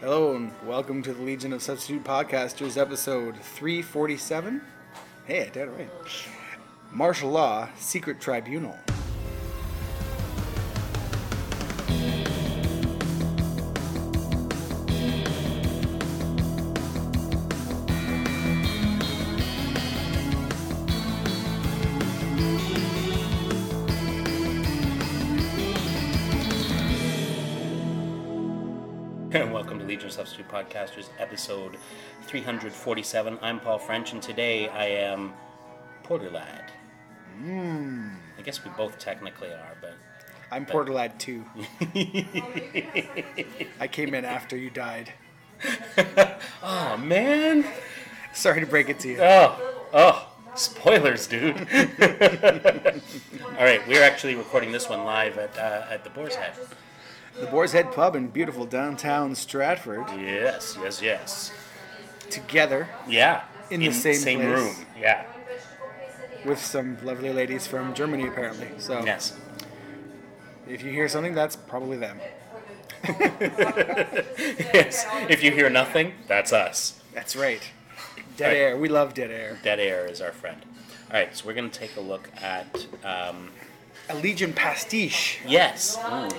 Hello and welcome to the Legion of Substitute Podcasters, episode 347. Hey, I did it right. Marshal Law Secret Tribunal. Episode 347. I'm Paul French, and today I am Porter Lad. I guess we both technically are, but I'm Porter Lad too. I came in after you died. oh man, Sorry to break it to you. oh oh, spoilers, dude. All right, we're actually recording this one live at uh, at the Boar's Head. The Boar's Head Pub in beautiful downtown Stratford, Yes, yes, yes. together Yeah, In the same place. room. Yeah. with some lovely ladies from Germany, apparently. So Yes. if you hear something, that's probably them. Yes. If you hear nothing, that's us. That's right. Dead Right. air. We love dead air. Dead Air is our friend. All right, so we're going to take a look at um, A Legion pastiche. yes, Mm.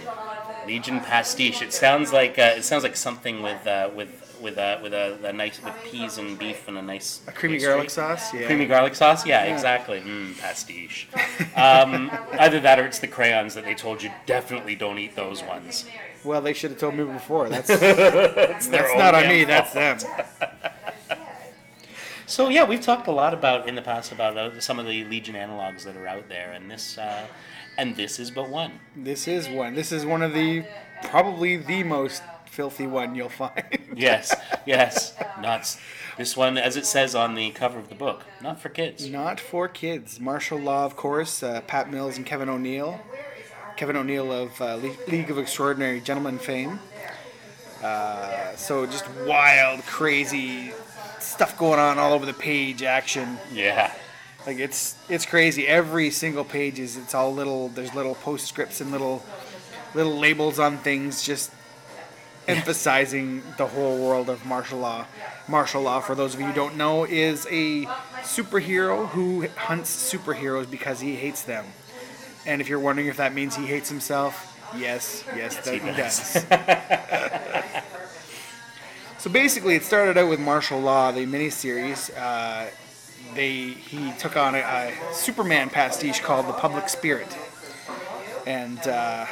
Legion pastiche. It sounds like uh, it sounds like something with uh, with with uh, with a, a nice with peas and beef and a nice A creamy pastry. garlic sauce. Yeah. Creamy garlic sauce, yeah, exactly. Mm, pastiche. Um, either that or it's the crayons that they told you definitely don't eat those ones. Well, they should have told me before. That's that's not on me. damn That's them. So yeah, we've talked a lot about in the past about uh, some of the Legion analogs that are out there, and this uh, and this is but one. This is one. This is one of the probably the most filthy one you'll find. Yes, yes, nuts. This one, as it says on the cover of the book, not for kids. Not for kids. Marshal Law, of course. Uh, Pat Mills and Kevin O'Neill. Kevin O'Neill of uh, Le- League of Extraordinary Gentlemen fame. Uh, so just wild, crazy stuff going on all over the page. Action. Yeah, Like it's it's crazy. Every single page is it's all little. There's little postscripts and little little labels on things, just emphasizing the whole world of Marshal Law. Marshal Law, for those of you who don't know, is a superhero who hunts superheroes because he hates them. And if you're wondering if that means he hates himself, yes, yes, that he he does. does. so basically, it started out with Marshal Law, the miniseries. Uh, they he took on a, a Superman pastiche called the Public Spirit, and uh,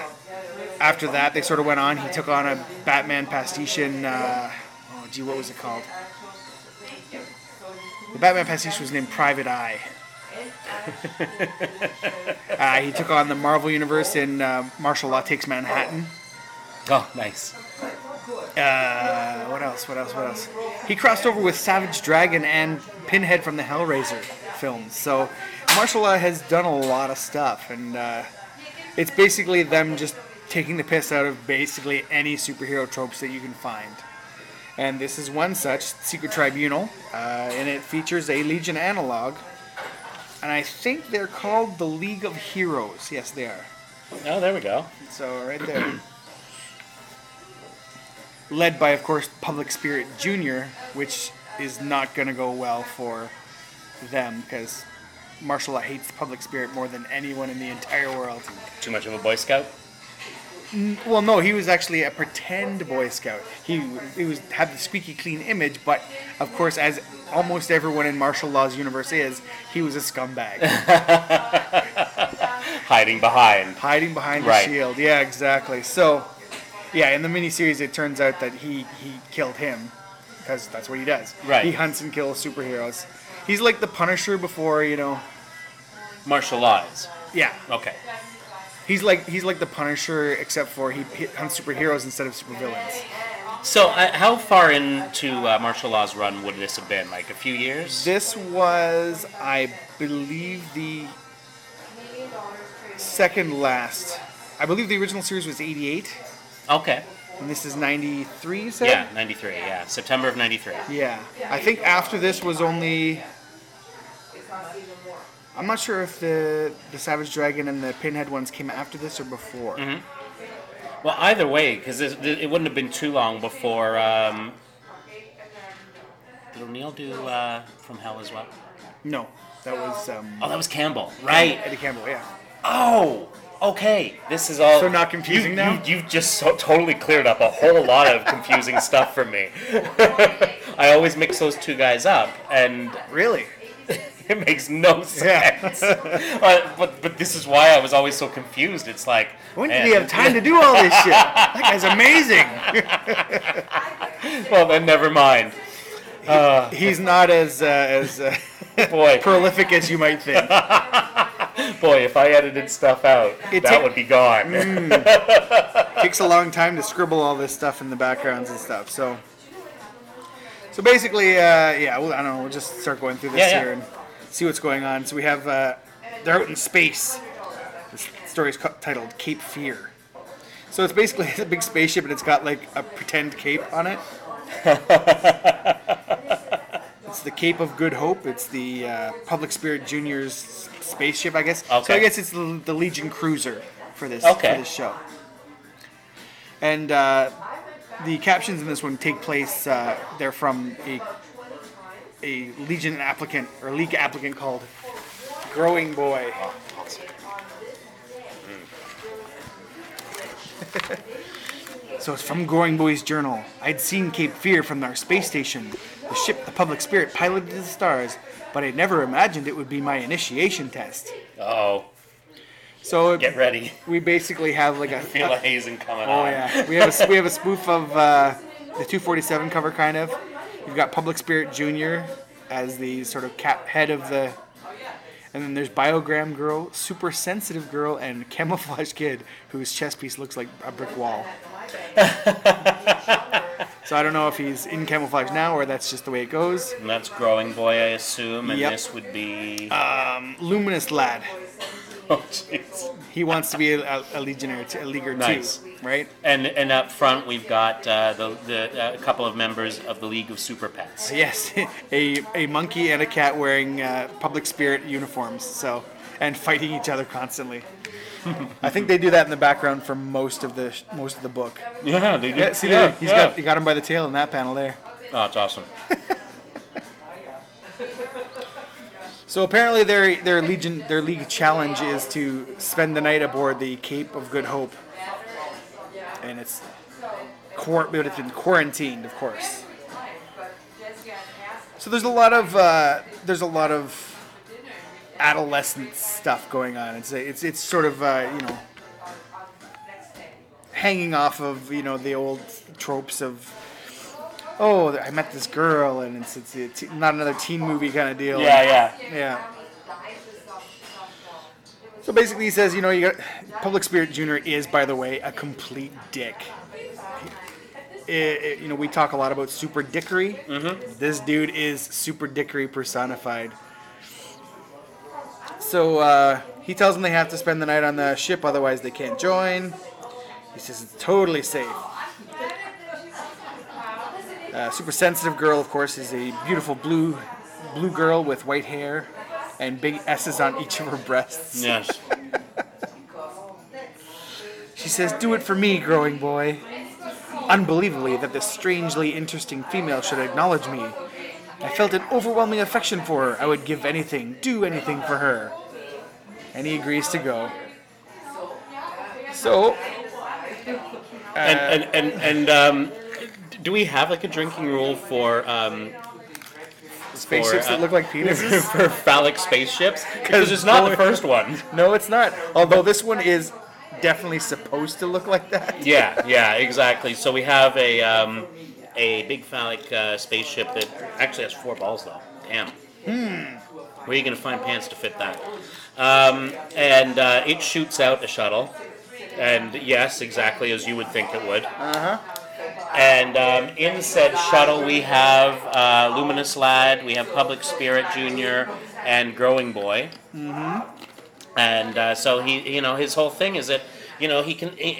after that, they sort of went on. He took on a Batman pastiche in uh, oh gee, what was it called? The Batman pastiche was named Private Eye. uh, he took on the Marvel Universe in uh, Marshal Law Takes Manhattan. Oh, nice. Uh, what else? What else? What else? He crossed over with Savage Dragon and Pinhead from the Hellraiser films. So, Marshal Law has done a lot of stuff, and uh, it's basically them just taking the piss out of basically any superhero tropes that you can find. And this is one such, Secret Tribunal, uh, and it features a Legion analog. And I think they're called the League of Heroes. Yes, they are. Oh, there we go. So right there. Led by, of course, Public Spirit Jr., which is not going to go well for them because Marshal Law hates Public Spirit more than anyone in the entire world. Too much of a Boy Scout. Well, no, he was actually a pretend Boy Scout. He he was had the squeaky clean image, but of course, as almost everyone in Marshal Law's universe is, he was a scumbag, Hiding behind. hiding behind Right. the shield. Yeah, exactly. So, yeah, in the miniseries, it turns out that he he killed him because that's what he does. Right. He hunts and kills superheroes. He's like the Punisher before, you know. Marshal Law's. Yeah, Okay. he's like he's like the Punisher, except for he, he hunts superheroes instead of supervillains. So, uh, how far into uh, Marshal Law's run would this have been? Like a few years? This was, I believe, the second last. I believe the original series was 88, Okay. and this is 93, you said? Yeah, 93. Yeah, September of 93. Yeah. I think after this was only. I'm not sure if the the Savage Dragon and the Pinhead ones came after this or before. Well, either way, because it, it wouldn't have been too long before. Um, did O'Neill do uh, From Hell as well? No, that was um, Oh, that was Campbell. Right. Eddie Campbell. Yeah. Oh, okay. This is all. So not confusing you, now? You, you've just so, totally cleared up a whole lot of confusing stuff for me. I always mix those two guys up, and Really? it makes no Yeah. sense. but, but but this is why I was always so confused. It's like When man, did he have time to do all this shit? That guy's amazing. Well, then never mind. He's not as uh, as uh, Boy, prolific as you might think. Boy, if I edited stuff out, It that ta- would be gone. takes a long time to scribble all this stuff in the backgrounds and stuff. So, so basically, uh, yeah, well, I don't know. We'll just start going through this Yeah, yeah. here and see what's going on. So we have uh, they're out in space. This story is co- titled Cape Fear. So it's basically a big spaceship and it's got like a pretend cape on it. it's the Cape of Good Hope. It's the uh, Public Spirit Junior's spaceship, I guess. Okay. So I guess it's the, the Legion cruiser for this Okay. for this show. And uh, the captions in this one take place. Uh, they're from a a Legion applicant or League applicant called Growing Boy. so it's from Growing Boy's journal. I'd seen Cape Fear from our space station. The ship, the Public Spirit, piloted to the stars, but I never imagined it would be my initiation test. Oh, So get ready. we basically have like a, Feel a hazing coming Oh on. yeah, we have a we have a spoof of uh, the 247 cover, kind of. You've got Public Spirit Junior as the sort of cap head of the, and then there's Biogram Girl, Super Sensitive Girl, and Camouflage Kid, whose chest piece looks like a brick wall. so I don't know if he's in camouflage now or that's just the way it goes. And that's growing boy, I assume, and Yep. this would be. Luminous lad, oh, jeez. he wants to be a, a legionnaire, t- a leaguer Nice. too, right? And and up front we've got uh, the the uh, a couple of members of the League of Super Pets. Yes, a, a monkey and a cat wearing uh, public spirit uniforms, so and fighting each other constantly. I think they do that in the background for most of the most of the book. Yeah, they do. Yeah, see, there, he's got he got him by the tail in that panel there. Oh, it's awesome. So apparently their their legion their league challenge is to spend the night aboard the Cape of Good Hope, and it's quar- but it's been quarantined, of course. So there's a lot of uh, there's a lot of adolescent stuff going on. It's it's it's sort of uh, you know hanging off of you know the old tropes of oh I met this girl and it's it's, it's not another teen movie kind of deal. Yeah, yeah. Yeah. So basically, he says, you know, you got Public Spirit Junior is, by the way, a complete dick. It- it- you know, we talk a lot about super dickery. Mm-hmm. This dude is super dickery personified. So uh, he tells them they have to spend the night on the ship, otherwise they can't join. He says it's totally safe. Uh, super sensitive girl, of course, is a beautiful blue, blue girl with white hair and big S's on each of her breasts. Yes. She says, "Do it for me, growing boy." Unbelievably, that this strangely interesting female should acknowledge me. I felt an overwhelming affection for her. I would give anything, do anything for her. And he agrees to go. So, and and and, and um, do we have like a drinking rule for um, spaceships uh, that look like penises? for phallic spaceships? Because it's not the first one. no, it's not. Although this one is definitely supposed to look like that. Yeah, yeah, exactly. So we have a um, a big phallic uh, spaceship that actually has four balls though. Damn. Where are you gonna find pants to fit that? Um, and uh, it shoots out a shuttle. And yes, exactly as you would think it would. Uh-huh. And um, in said shuttle, we have uh, Luminous Lad, we have Public Spirit Junior, and Growing Boy. Mm-hmm. and uh, so he you know his whole thing is that you know he can he,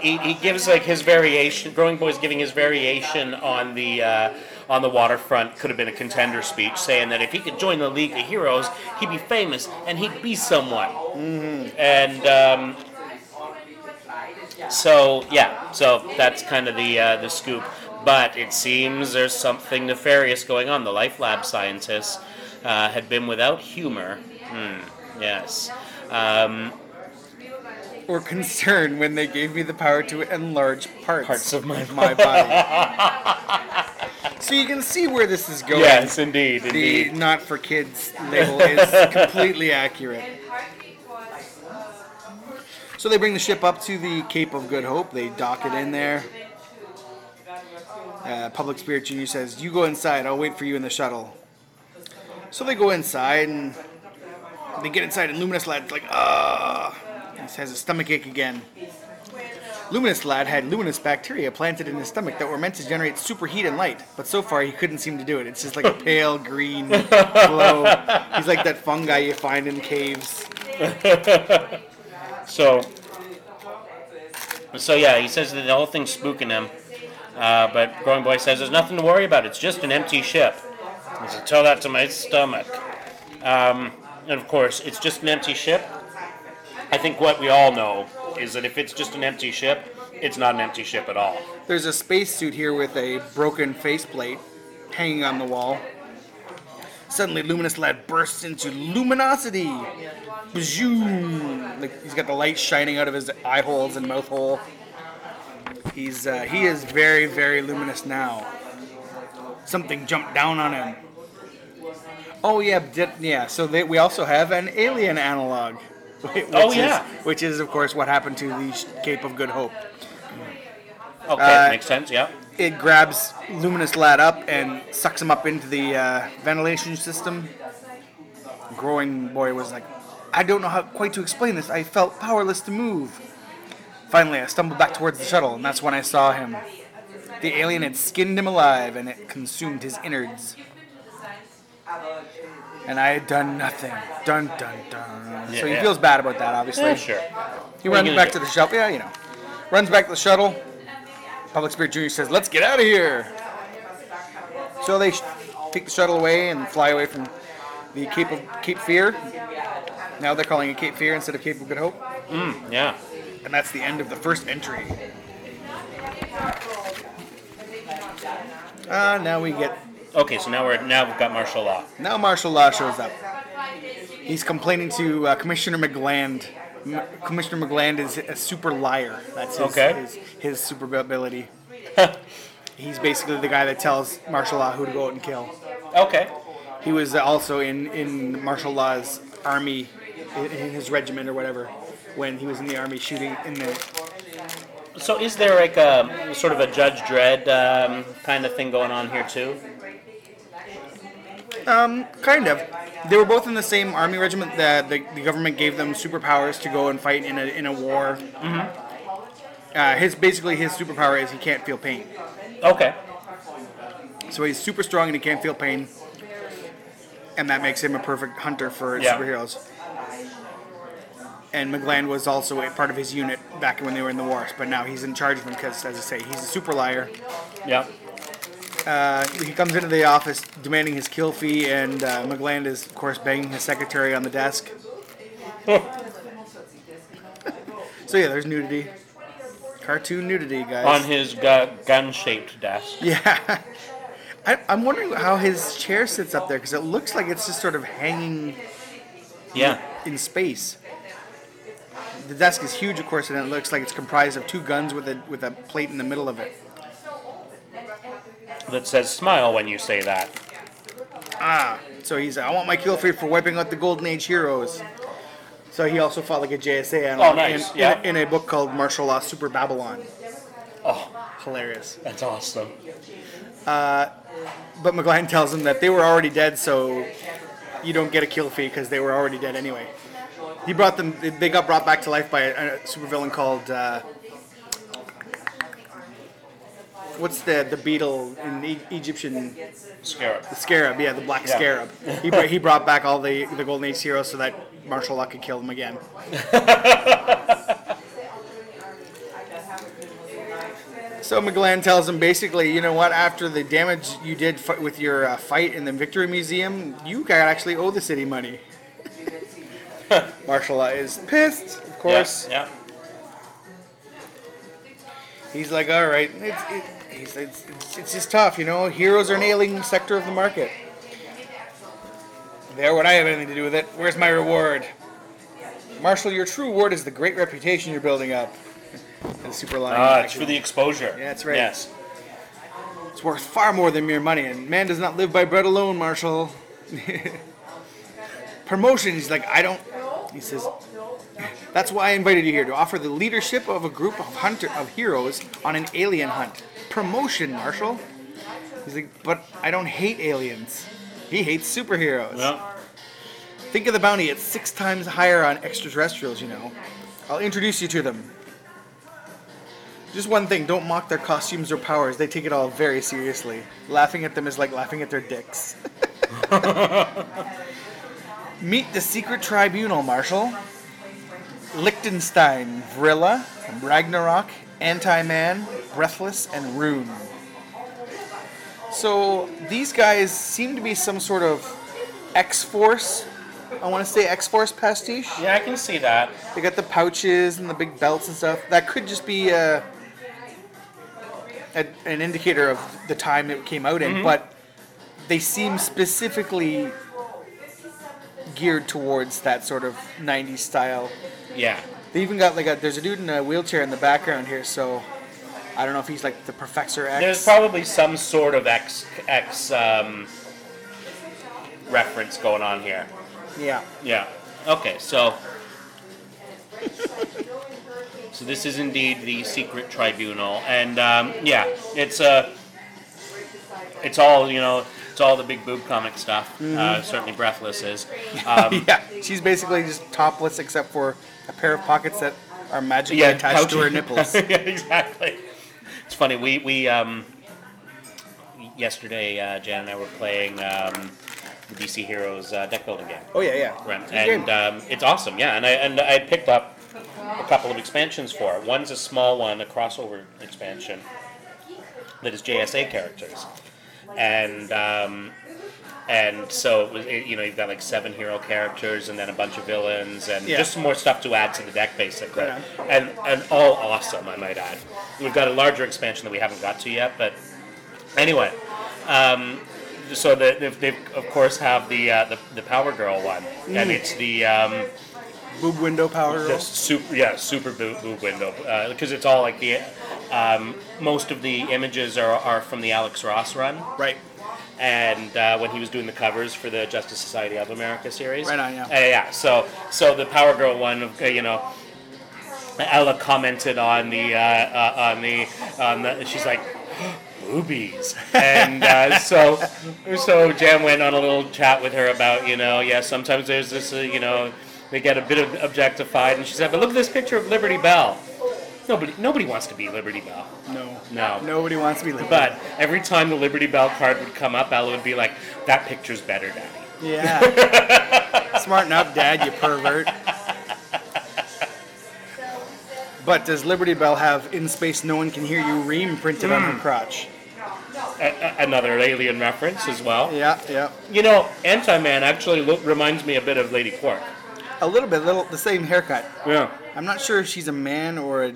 he, he gives like his variation growing boy's giving his variation on the uh, on the waterfront could have been a contender speech saying that if he could join the league of heroes he'd be famous and he'd be someone and um, So yeah, so that's kind of the uh, the scoop. But it seems there's something nefarious going on. The Life Lab scientists uh, had been without humor. Hmm, yes. Um, Or concern when they gave me the power to enlarge parts, Parts of my my body. so you can see where this is going. yes, indeed, The indeed. not for kids label is completely accurate. So they bring the ship up to the Cape of Good Hope. They dock it in there. Uh, Public Spirit Junior says, "You go inside. I'll wait for you in the shuttle." So they go inside and they get inside, and Luminous Lad's like, "Ah," he has a stomach ache again. Luminous Lad had luminous bacteria planted in his stomach that were meant to generate superheat and light, but so far he couldn't seem to do it. It's just like a pale green glow. He's like that fungi you find in caves. So, so yeah, he says that the whole thing's spooking him. Uh, but Growing Boy says there's nothing to worry about. It's just an empty ship. He said, tell that to my stomach. Um, and of course, it's just an empty ship. I think what we all know is that if it's just an empty ship, it's not an empty ship at all. There's a spacesuit here with a broken faceplate hanging on the wall. Suddenly, Luminous Lad bursts into luminosity. Bazoom! Like he's got the light shining out of his eye holes and mouth hole. He's uh, he is very very luminous now. Something jumped down on him. Oh yeah, yeah. So they, we also have an alien analog. Which Oh, is- yeah. which is of course what happened to the Cape of Good Hope. Okay, Uh, makes sense, yeah. it grabs Luminous Lad up and sucks him up into the uh, ventilation system. Growing boy was like, I don't know how quite to explain this. I felt powerless to move. Finally, I stumbled back towards the shuttle, and that's when I saw him. The alien had skinned him alive, and it consumed his innards. And I had done nothing. Dun dun dun. Yeah, so he yeah. feels bad about that, obviously. Yeah, sure. He What runs back do? to the shuttle. Yeah, you know. Runs back to the shuttle. Public Spirit Junior says, "Let's get out of here." So they sh- take the shuttle away and fly away from the Cape of Cape Fear. Now they're calling it Cape Fear instead of Cape of Good Hope, Yeah. and that's the end of the first entry. Ah, now we get Okay, so now we're now we've got Marshal Law. now Marshal Law shows up. He's complaining to uh, Commissioner McGland. M- Commissioner McGland is a super liar. That's his, Okay. his, his super ability. He's basically the guy that tells Marshal Law who to go out and kill. Okay. He was also in, in Marshal Law's army, in, in his regiment or whatever, when he was in the army shooting in the. So is there like a sort of a Judge Dredd um, kind of thing going on here too? Kind of. They were both in the same army regiment. that the, the government gave them superpowers to go and fight in a, in a war. Uh, his basically his superpower is he can't feel pain. Okay. So he's super strong and he can't feel pain, and that makes him a perfect hunter for Yeah. superheroes. And McGland was also a part of his unit back when they were in the wars, but now he's in charge of them because, as I say, he's a super liar. Yeah. Uh, he comes into the office demanding his kill fee, and uh, McGland is, of course, banging his secretary on the desk. so yeah, there's nudity, cartoon nudity, guys. On his gu- gun-shaped desk. Yeah. I, I'm wondering how his chair sits up there because it looks like it's just sort of hanging Yeah. in space. The desk is huge, of course, and it looks like it's comprised of two guns with a with a plate in the middle of it. That says "smile" when you say that. Ah, so he's I want my kill fee for wiping out the Golden Age heroes. So he also fought like a JSA Oh, nice, in, yeah. in, a, in a book called Marshal Law Super Babylon. Oh, Hilarious. that's awesome. But McGlynn tells him that they were already dead, so you don't get a kill fee because they were already dead anyway. He brought them. They got brought back to life by a, a supervillain called. Uh, what's the the beetle in e- Egyptian Scarab. the scarab? Yeah, the black Yeah. scarab. He br- he brought back all the the Golden Age heroes so that Marshal Law could kill them again. So McGlynn tells him basically, you know what? After the damage you did fi- with your uh, fight in the Victory Museum, you guys actually owe the city money. Marshal Law is pissed, of course. Yeah. yeah. He's like, all right, it's, it, it's, it's, it's just tough, you know. Heroes are an ailing sector of the market. There, would I have anything to do with it? Where's my reward? Marshal, your true reward is the great reputation you're building up. And super line. Ah, it's for the exposure. Yeah, that's right. Yes. It's worth far more than mere money, and man does not live by bread alone, Marshal. Promotion, he's like, I don't. He says, that's why I invited you here to offer the leadership of a group of hunter of heroes on an alien hunt. Promotion, Marshal. He's like, but I don't hate aliens. He hates superheroes. Well, Think of the bounty; it's six times higher on extraterrestrials. You know. I'll introduce you to them. Just one thing: don't mock their costumes or powers. They take it all very seriously. Laughing at them is like laughing at their dicks. Meet the secret tribunal, Marshal. Liechtenstein, Vrilla, Ragnarok, Anti-Man, Breathless, and Rune. So these guys seem to be some sort of X-Force. I want to say X-Force pastiche. yeah, I can see that. They got the pouches and the big belts and stuff. That could just be a, a, an indicator of the time it came out in, mm-hmm. but they seem specifically geared towards that sort of 90s style. Yeah. They even got like a there's a dude in a wheelchair in the background here, so I don't know if he's like the Professor X. There's probably some sort of X X um, reference going on here. yeah. Yeah. Okay, so so this is indeed the secret tribunal, and um, yeah, it's uh, it's all you know, it's all the big boob comic stuff. Uh, certainly, Breathless is. Um, yeah, she's basically just topless except for a pair of pockets that are magically yeah, attached to her nipples. yeah, exactly. It's funny. We we um, yesterday, uh, Jan and I were playing um, the DC Heroes uh, deck building game. oh yeah, yeah. Right. It's a good And um, it's awesome, yeah. And I and I picked up a couple of expansions for it. One's a small one, a crossover expansion that is JSA characters, and um, and so it was, it, you know you've got like seven hero characters and then a bunch of villains and Yeah. just some more stuff to add to the deck basically, on. and and all awesome I might add. We've got a larger expansion that we haven't got to yet, but anyway. Um, so the, they, they of course have the uh, the, the Power Girl one, Mm. and it's the um, Boob window power. Girl. super yeah super boob, boob window because it's all like the um, most of the images are, are from the Alex Ross run, Right. And uh, when he was doing the covers for the Justice Society of America series. Right on, yeah. Uh, yeah. So so the Power Girl one, you know. Ella commented on the uh, uh, on the on the. She's like, boobies, and uh, so so Jan went on a little chat with her about you know yeah sometimes there's this uh, you know they get a bit of objectified, and she said but look at this picture of Liberty Bell. Nobody nobody wants to be Liberty Bell. No. No. Nobody wants to be living. But every time the Liberty Bell card would come up, Ella would be like, "That picture's better, Daddy." Yeah. Smarten up, Dad, you pervert. But does Liberty Bell have "In Space No One Can Hear You" ream printed on Hmm. her crotch? A- a- another alien reference as well. Yeah, yeah. You know, Anti Man actually lo- reminds me a bit of Lady Quark. A little bit, little the same haircut. Yeah. I'm not sure if she's a man or a,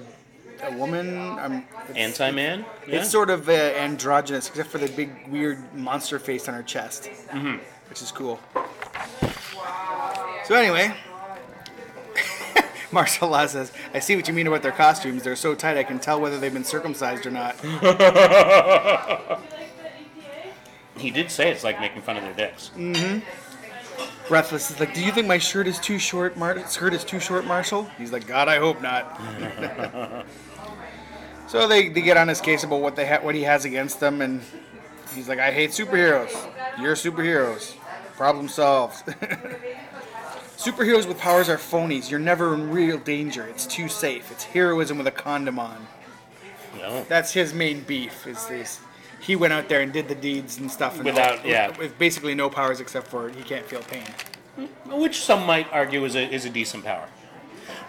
a woman. Um, it's, Anti Man. Yeah. It's sort of uh, androgynous, except for the big weird monster face on her chest, mm-hmm. which is cool. So anyway, Marshal Law says, "I see what you mean about their costumes. They're so tight, I can tell whether they've been circumcised or not." he did say it's like making fun of their dicks. Breathless is like, "Do you think my shirt is too short? Mar- skirt is too short, Marshal?" He's like, "God, I hope not." so they, they get on his case about what they ha- what he has against them, and he's like, "I hate superheroes. You're superheroes. Problem solved." superheroes with powers are phonies. You're never in real danger. It's too safe. It's heroism with a condom on. Know? That's his main beef. Is this? He went out there and did the deeds and stuff, and Without- with, yeah. with basically no powers except for he can't feel pain. Hmm. Which some might argue is a, is a decent power.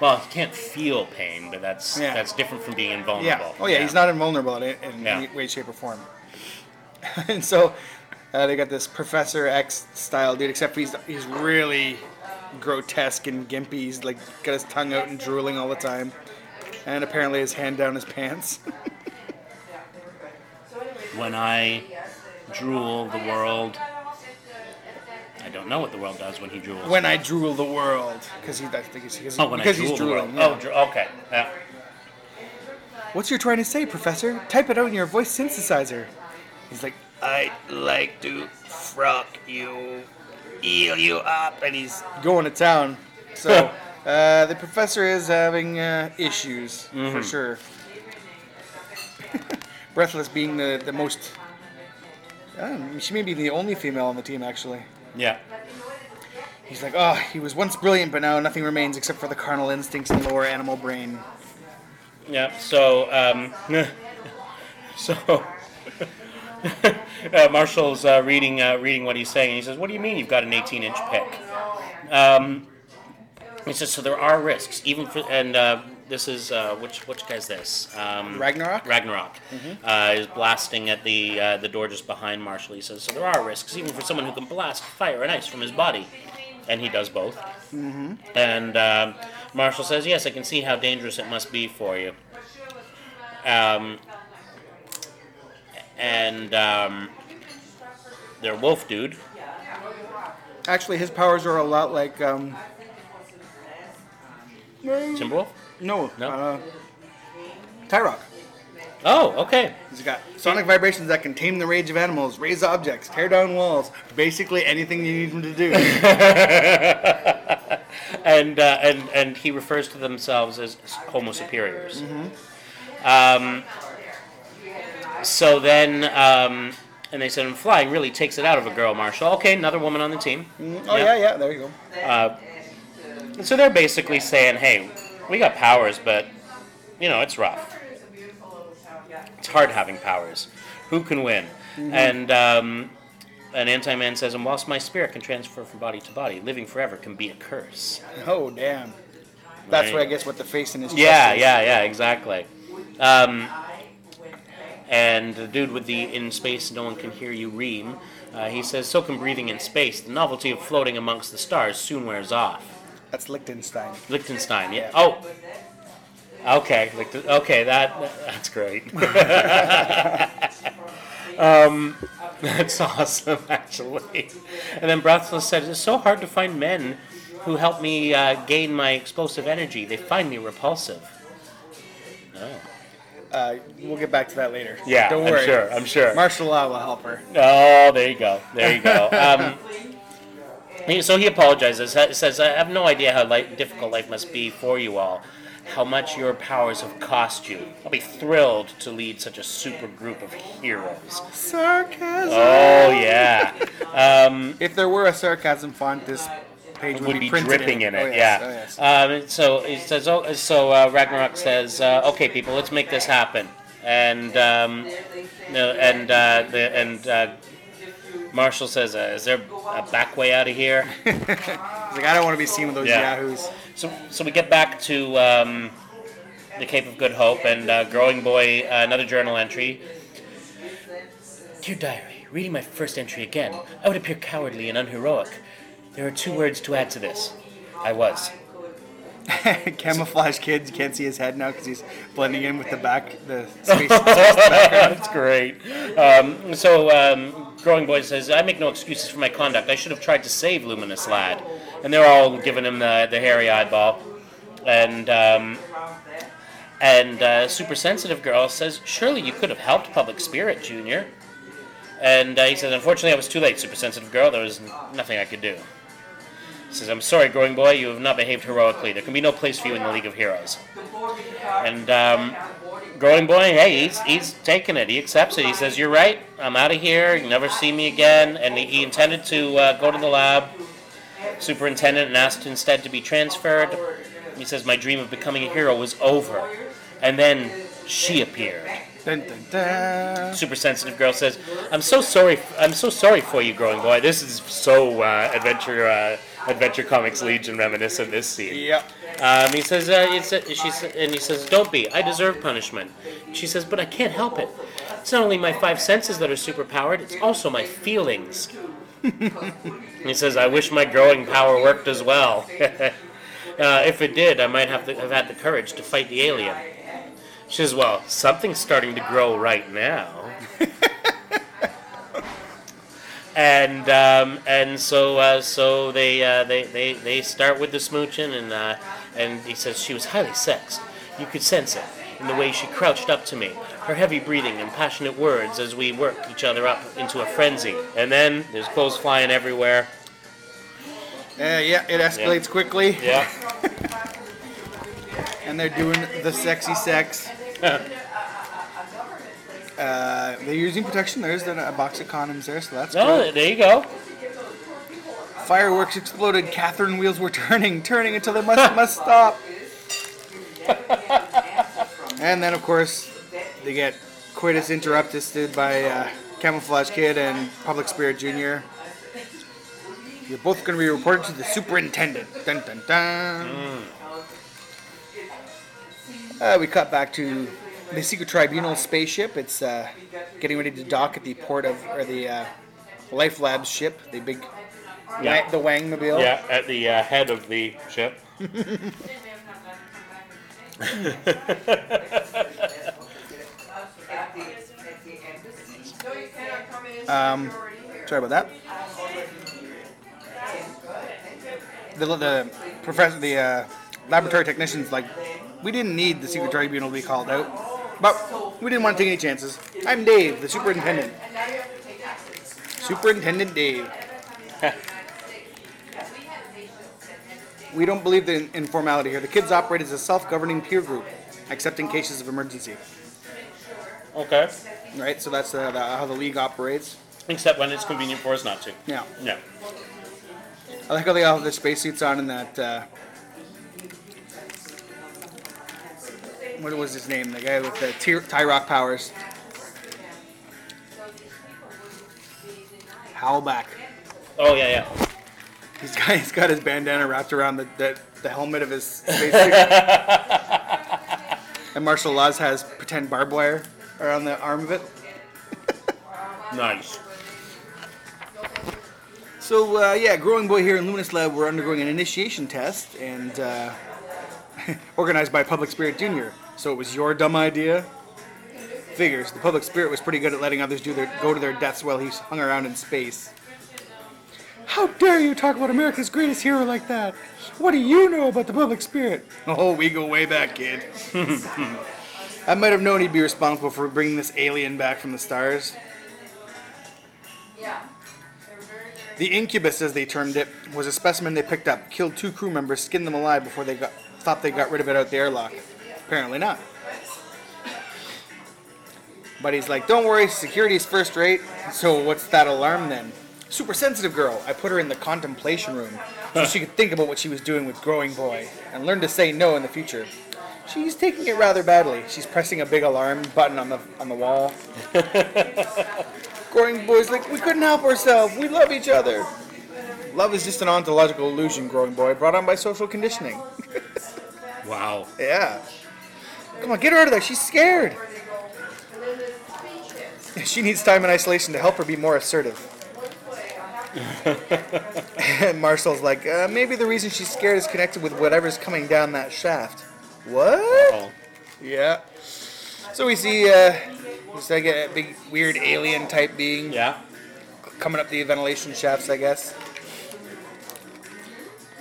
Well, he can't feel pain, but that's Yeah. that's different from being invulnerable. Yeah. Oh yeah, he's not invulnerable in, in Yeah. any way, shape, or form. and so uh, they got this Professor X style dude, except he's he's really grotesque and gimpy. He's like got his tongue out and drooling all the time, and apparently his hand down his pants. When I drool, the world. I don't know what the world does when he drools. When I drool the world, because he, I think he's, because oh, when because I drool he's the world. yeah. Oh, okay. Yeah. What's you're trying to say, Professor? Type it out in your voice synthesizer. He's like, I'd like to frock you, eel you up, and he's going to town. So uh, the professor is having uh, issues for sure. Breathless being the the most. Uh, she may be the only female on the team actually. Yeah. He's like, oh, he was once brilliant, but now nothing remains except for the carnal instincts and lower animal brain. Yeah. So, um, so uh, Marshal's uh, reading uh, reading what he's saying, he says, "What do you mean you've got an 18-inch pick?" Um, he says, "So there are risks, even for and." This is uh, which which guy's this? Um, Ragnarok? Ragnarok uh, is blasting at the uh, the door just behind Marshal. He says, "So there are risks, even for someone who can blast fire and ice from his body," and he does both. Mm-hmm. And um, Marshal says, "Yes, I can see how dangerous it must be for you." Um, and um, their wolf dude. Actually, his powers are a lot like um, Timberwolf? No, No? Uh, Tyroc. Oh, okay. He's got sonic vibrations that can tame the rage of animals, raise objects, tear down walls, basically anything you need him to do. And uh, and and he refers to themselves as Homo superiors. Um, so then, um, and they said, "And flying really takes it out of a girl, Marshal." Okay, another woman on the team. oh yeah, yeah, there you go. Uh, so they're basically saying, "Hey, we got powers, but you know it's rough. It's hard having powers. Who can win?" And um, an anti-man says, "And whilst my spirit can transfer from body to body, living forever can be a curse." Oh damn. That's Right. what I guess what the face in his Yeah, is. yeah, yeah, exactly. Um, and the dude with the "In space, no one can hear you" ream. Uh, he says, "So can breathing in space. The novelty of floating amongst the stars soon wears off." That's Liechtenstein. Liechtenstein, yeah. Oh, okay, Lichten- okay, that that's great. um, that's awesome, actually. And then Breathless said, "It's so hard to find men who help me uh, gain my explosive energy. They find me repulsive." Oh. Uh, we'll get back to that later. Yeah, don't I'm worry. sure, I'm sure. Marshal Law will help her. Oh, there you go. There you go. Um, he- so he apologizes. He says, "I have no idea how life, difficult life must be for you all. How much your powers have cost you. I'll be thrilled to lead such a super group of heroes." Sarcasm. Oh yeah. Um, If there were a sarcasm font, this page would, would be printed dripping in it. Oh, yes. yeah. Oh, yes. Um, so he says, "Oh, so uh, Ragnarok says, uh, okay, people, let's make this happen." And um, no, and uh, the, and uh, Marshal says, uh, "Is there a back way out of here?" He's like, I don't want to be seen with those Yeah. yahoos. So, so we get back to um, the Cape of Good Hope and uh, Growing Boy, uh, another journal entry. Dear Diary, reading my first entry again, I would appear cowardly and unheroic. There are two words to add to this. I was. Camouflage kid. You can't see his head now because he's blending in with the back, the space. That's great. Um, so, um, Growing Boy says, I make no excuses for my conduct. I should have tried to save Luminous Lad. And they're all giving him the, the hairy eyeball. And, um, and uh, Super Sensitive Girl says, Surely you could have helped Public Spirit, Junior. And uh, he says, Unfortunately, I was too late, Super Sensitive Girl. There was nothing I could do. He says, I'm sorry, Growing Boy, you have not behaved heroically. There can be no place for you in the League of Heroes. And um, Growing Boy, hey, he's, he's taking it. He accepts it. He says, You're right. I'm out of here. You never see me again. And he, he intended to uh, go to the lab, superintendent, and asked instead to be transferred. He says, My dream of becoming a hero was over. And then she appeared. Dun, dun, dun. Super sensitive girl says, "I'm so sorry. I'm so sorry for you, growing boy. This is so uh, adventure, uh, adventure comics Legion reminiscent. Of this scene." Yep. Um, he says, uh, it's, uh, she sa- and he says, "Don't be. I deserve punishment." She says, "But I can't help it. It's not only my five senses that are superpowered; it's also my feelings." he says, "I wish my growing power worked as well. uh, if it did, I might have, to, have had the courage to fight the alien." She says, "Well, something's starting to grow right now." and um, and so uh, so they, uh, they they they start with the smooching, and uh, and he says she was highly sexed. You could sense it in the way she crouched up to me, her heavy breathing and passionate words as we worked each other up into a frenzy. And then there's clothes flying everywhere. Uh, yeah, it escalates quickly, Yeah. and they're doing the sexy sex. Uh, they're using protection. There's a box of condoms there, so that's oh, good. there you go. Fireworks exploded. Catherine wheels were turning, turning until they must must stop. and then, of course, they get coitus interruptus did by uh, Camouflage Kid and Public Spirit Jr. You're both going to be reported to the superintendent. Dun dun dun. Uh, we cut back to the Secret Tribunal spaceship. It's uh, getting ready to dock at the port of, or the uh, Life Labs ship, the big, Yeah. The Wangmobile. Yeah, at the uh, head of the ship. Um, sorry about that. The, the professor, the uh, laboratory technicians, like, we didn't need the secret tribunal to be called out, but we didn't want to take any chances. I'm Dave, the superintendent. Superintendent Dave. we don't believe in informality here. The kids operate as a self-governing peer group, except in cases of emergency. Okay. Right? So that's uh, the, how the league operates. Except when it's convenient for us not to. Yeah. Yeah. I like how they all have their spacesuits on and that. Uh, what was his name? The guy with the Ty- tie rock powers. Howlback. Oh yeah, yeah. He's got, he's got his bandana wrapped around the, the, the helmet of his spacesuit. and Marshal Law's has pretend barbed wire around the arm of it. Nice. So uh, yeah, growing boy here in Luminous Lad, we're undergoing an initiation test, and uh, organized by Public Spirit Junior. So it was your dumb idea. Figures the Public Spirit was pretty good at letting others do their go to their deaths while he hung around in space. How dare you talk about America's greatest hero like that? What do you know about the Public Spirit? Oh, we go way back, kid. I might have known he'd be responsible for bringing this alien back from the stars. Yeah. The incubus, as they termed it, was a specimen they picked up, killed two crew members, skinned them alive before they got thought they got rid of it out the airlock. Apparently not. But he's like, "Don't worry, security's first rate." So what's that alarm then? Super sensitive girl. I put her in the contemplation room so she could think about what she was doing with growing boy and learn to say no in the future. She's taking it rather badly. She's pressing a big alarm button on the on the wall. Growing boy's like, we couldn't help ourselves. We love each other. Love is just an ontological illusion, growing boy, brought on by social conditioning. Wow. Yeah. Come on, get her out of there. She's scared. She needs time in isolation to help her be more assertive. and Marshal's like, uh, maybe the reason she's scared is connected with whatever's coming down that shaft. What? Oh. Yeah. So we see, uh, it's like a big weird alien type being Yeah. coming up the ventilation shafts, I guess.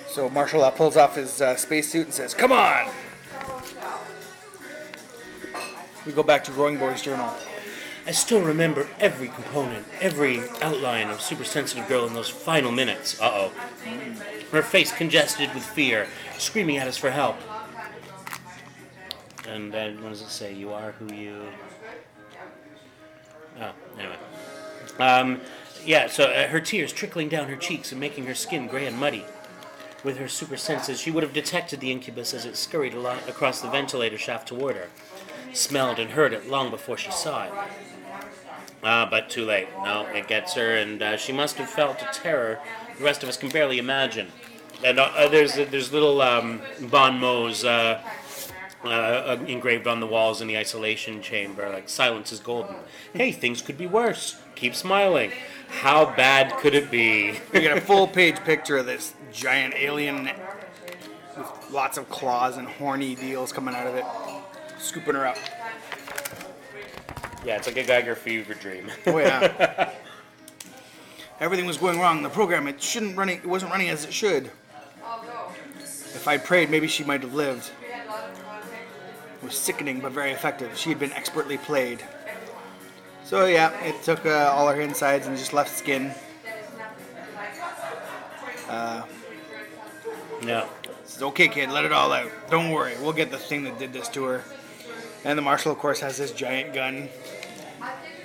So Marshal uh, pulls off his uh, spacesuit and says, "Come on." We go back to Growing Boy's journal. I still remember every component, every outline of Super Sensitive Girl in those final minutes. Uh oh. Her face congested with fear, screaming at us for help. And then, what does it say? You are who you. Oh, anyway. Um, yeah, so uh, her tears trickling down her cheeks and making her skin gray and muddy. With her super senses, she would have detected the incubus as it scurried across the ventilator shaft toward her. Smelled and heard it long before she saw it. Ah, but too late. No, it gets her, and uh, she must have felt a terror the rest of us can barely imagine. And uh, uh, there's there's little um, bon mots uh, uh, uh, engraved on the walls in the isolation chamber, like "Silence is golden." Hey, things could be worse. Keep smiling. How bad could it be? We get a full page picture of this giant alien with lots of claws and horny deals coming out of it, scooping her up. yeah, it's like a Giger fever dream. Oh yeah. everything was going wrong. The program it shouldn't running it wasn't running as it should. If I prayed, maybe she might have lived. It was sickening but very effective. She had been expertly played. So yeah, it took uh, all her insides and just left skin. Yeah. Says, okay, kid, let it all out. Don't worry, we'll get the thing that did this to her. And the marshal, of course, has this giant gun.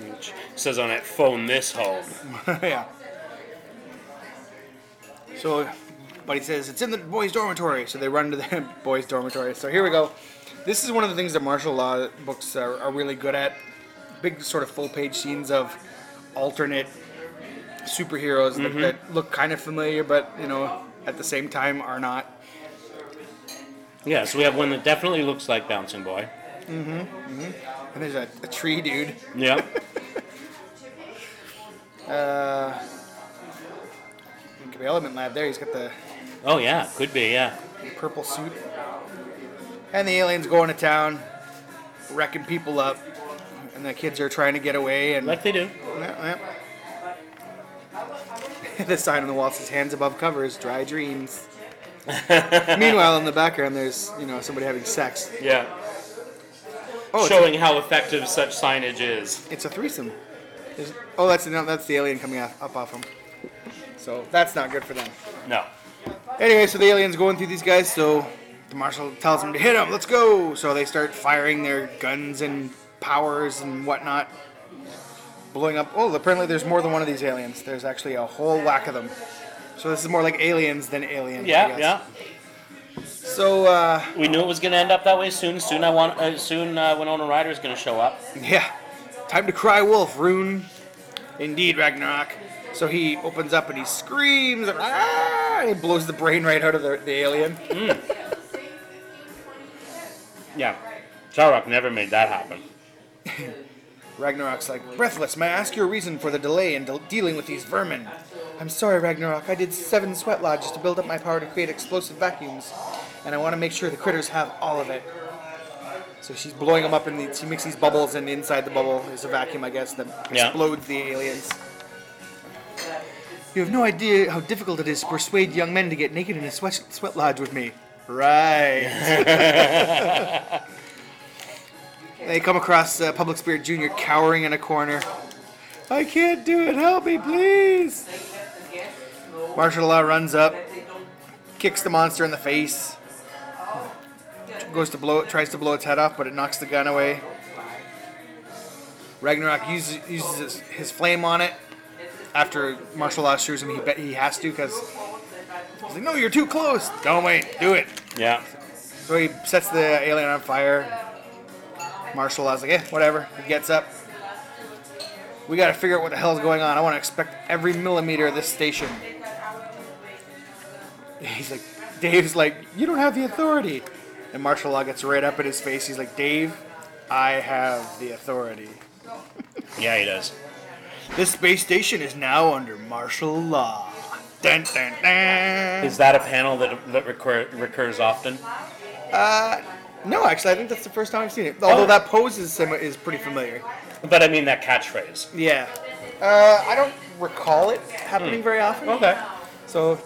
Which says on it, phone this home. yeah. So, but he says it's in the boys' dormitory. So they run to the boys' dormitory. So here we go. This is one of the things that Marshal Law books are, are really good at. Big sort of full-page scenes of alternate superheroes that, mm-hmm. that look kind of familiar, but you know, at the same time are not. Yeah, so we have one that definitely looks like Bouncing Boy. And there's a, a tree dude. Yeah. Uh, could be Element Lad there. He's got the oh yeah, could be. Yeah. purple suit. And the aliens going to town, wrecking people up, and the kids are trying to get away. And Like they do. Yeah, yeah. the sign on the wall says "Hands above covers, dry dreams." Meanwhile, in the background, there's you know somebody having sex. Yeah. Oh, Showing how effective such signage is. it's a threesome. There's- oh, that's no, that's the alien coming up off him. So that's not good for them. No. Anyway, so the aliens going through these guys. So the marshal tells them to hit them. Let's go. So they start firing their guns and powers and whatnot, blowing up. Oh, apparently there's more than one of these aliens. There's actually a whole whack of them. So this is more like aliens than aliens. I Yeah, yeah. So uh, We knew it was going to end up that way soon. Soon I want. Uh, soon uh, Winona Ryder is going to show up. yeah, time to cry wolf, Rune. Indeed, Ragnarok. So he opens up and he screams and, ah, and he blows the brain right out of the, the alien. Yeah. Tyroc never made that happen. Ragnarok's like, Breathless, may I ask your reason for the delay in de- dealing with these vermin? I'm sorry, Ragnarok. I did seven sweat lodges to build up my power to create explosive vacuums, and I want to make sure the critters have all of it. So she's blowing them up, and the, she makes these bubbles, and inside the bubble is a vacuum, I guess, that Yeah. explodes the aliens. You have no idea how difficult it is to persuade young men to get naked in a sweat, sweat lodge with me. Right. They come across uh, Public Spirit Jr. cowering in a corner. I can't do it. Help me, please. Marshal Law runs up, kicks the monster in the face, goes to blow it, tries to blow its head off, but it knocks the gun away. Ragnarok uses, uses his, his flame on it. After Marshal Law assures him he bet he has to because he's like, "No, you're too close. Don't wait. Do it." Yeah. So he sets the alien on fire. Marshal Law's like, eh, whatever. He gets up. We gotta figure out what the hell's going on. I wanna inspect every millimeter of this station. He's like, Dave's like, you don't have the authority. And Marshal Law gets right up in his face. He's like, Dave, I have the authority. Yeah, he does. This space station is now under martial law. Dun, dun, dun. Is that a panel that, that recur, recurs often? Uh, No, actually, I think that's the first time I've seen it. Although Oh. that pose is, sim- is pretty familiar. But I mean that catchphrase. Yeah. Uh, I don't recall it happening very often. Okay. So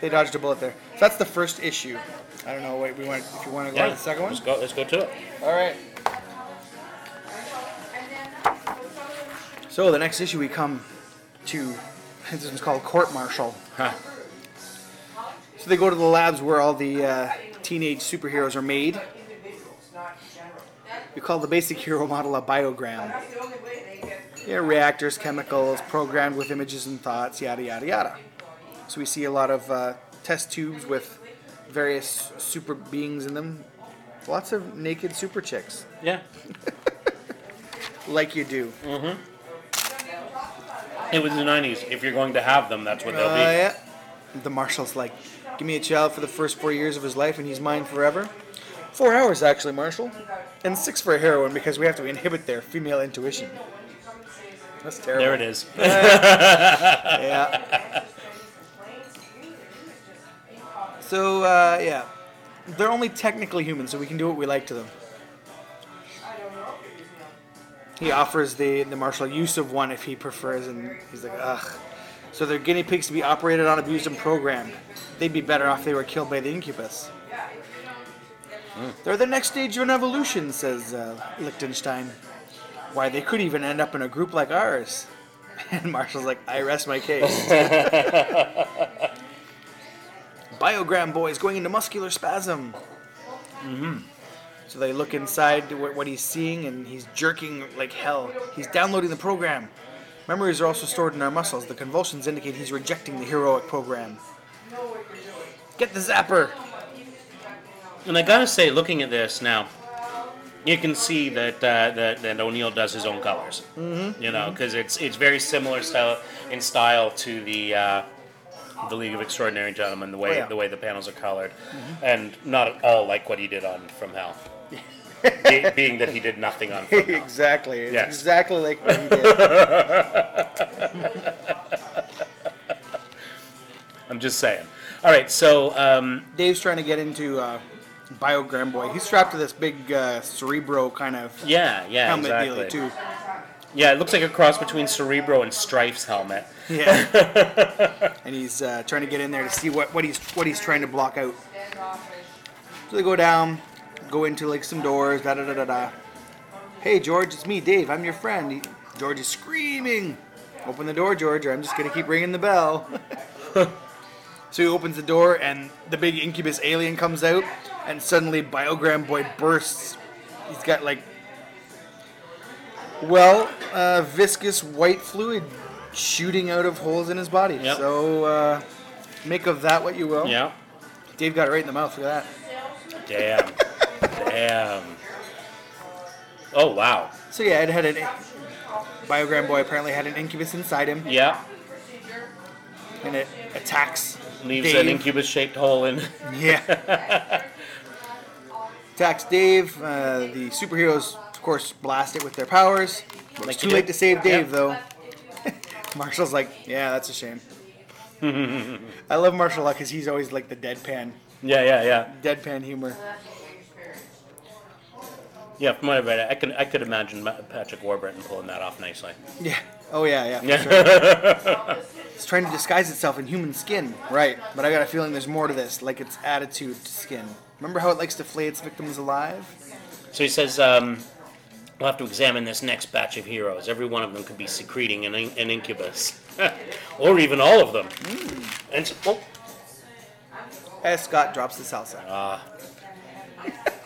they dodged a bullet there. So that's the first issue. I don't know. Wait, we want if you want to go Yeah. to the second one. Let's go. Let's go to it. All right. So the next issue we come to. This one's called Court Martial. Huh. So they go to the labs where all the uh, teenage superheroes are made. We call the basic hero model a biogram. Yeah, reactors, chemicals, programmed with images and thoughts, yada yada yada. So we see a lot of uh, test tubes with various super beings in them. Lots of naked super chicks, Yeah. like you do. It was the '90s. If you're going to have them, that's what they'll Uh, be. yeah. The marshal's like, give me a child for the first four years of his life and he's mine forever. Four hours, actually, Marshal. And six for a heroine because we have to inhibit their female intuition. That's terrible. There it is. Yeah. So, uh, yeah. They're only technically human, so we can do what we like to them. he offers the the marshal use of one if he prefers, and he's like, ugh. So they're guinea pigs to be operated on, abused, and programmed. They'd be better off if they were killed by the incubus. They're the next stage of an evolution, says uh, Liechtenstein. Why, they could even end up in a group like ours. And Marshal's like, I rest my case. Biogram boy is going into muscular spasm. So they look inside what, what he's seeing, and he's jerking like hell. He's downloading the program. Memories are also stored in our muscles. The convulsions indicate he's rejecting the heroic program. Get the zapper! And I gotta say, looking at this now, you can see that uh, that, that O'Neill does his own colors. Mm-hmm. You know, because it's it's very similar style in style to the uh, the League of Extraordinary Gentlemen, the way Oh, yeah. the way the panels are colored, and not at all like what he did on From Hell. Be- being that he did nothing on From Hell. exactly. It's Yes. exactly like what he did. I'm just saying. All right, so um, Dave's trying to get into uh, Biogram Boy. He's strapped to this big uh, Cerebro kind of yeah, yeah, helmet exactly. dealy, too. Yeah, it looks like a cross between Cerebro and Strife's helmet. Yeah. and he's uh, trying to get in there to see what, what he's what he's trying to block out. So they go down, go into like some doors, da da da da da. Hey George, it's me, Dave. I'm your friend. He, George is screaming. Open the door, George, or I'm just gonna keep ringing the bell. so he opens the door, and the big incubus alien comes out, and suddenly Biogram Boy bursts. He's got like well, uh, viscous white fluid shooting out of holes in his body. Yep. So uh, make of that what you will. Yeah. Dave got it right in the mouth. Look at that. Damn. Damn. Oh wow. So yeah, it had an Biogram Boy apparently had an incubus inside him, Yeah. and it attacks. Leaves Dave. an incubus-shaped hole in. Yeah. attacks Dave. Uh, the superheroes, of course, blast it with their powers. It's too late to save Dave, though. Marshal's like, yeah, that's a shame. I love Marshal because he's always like the deadpan, Yeah, yeah, yeah. deadpan humor. Yeah, from what I read, I could I could imagine Ma- Patrick Warburton pulling that off nicely. Yeah. Oh yeah, yeah. for sure. It's trying to disguise itself in human skin, right? But I got a feeling there's more to this, like its attitude to skin. Remember how it likes to flay its victims alive? So he says, um, we'll have to examine this next batch of heroes. Every one of them could be secreting an, in- an incubus, or even all of them. And s- oh, As Scott drops the salsa. Ah.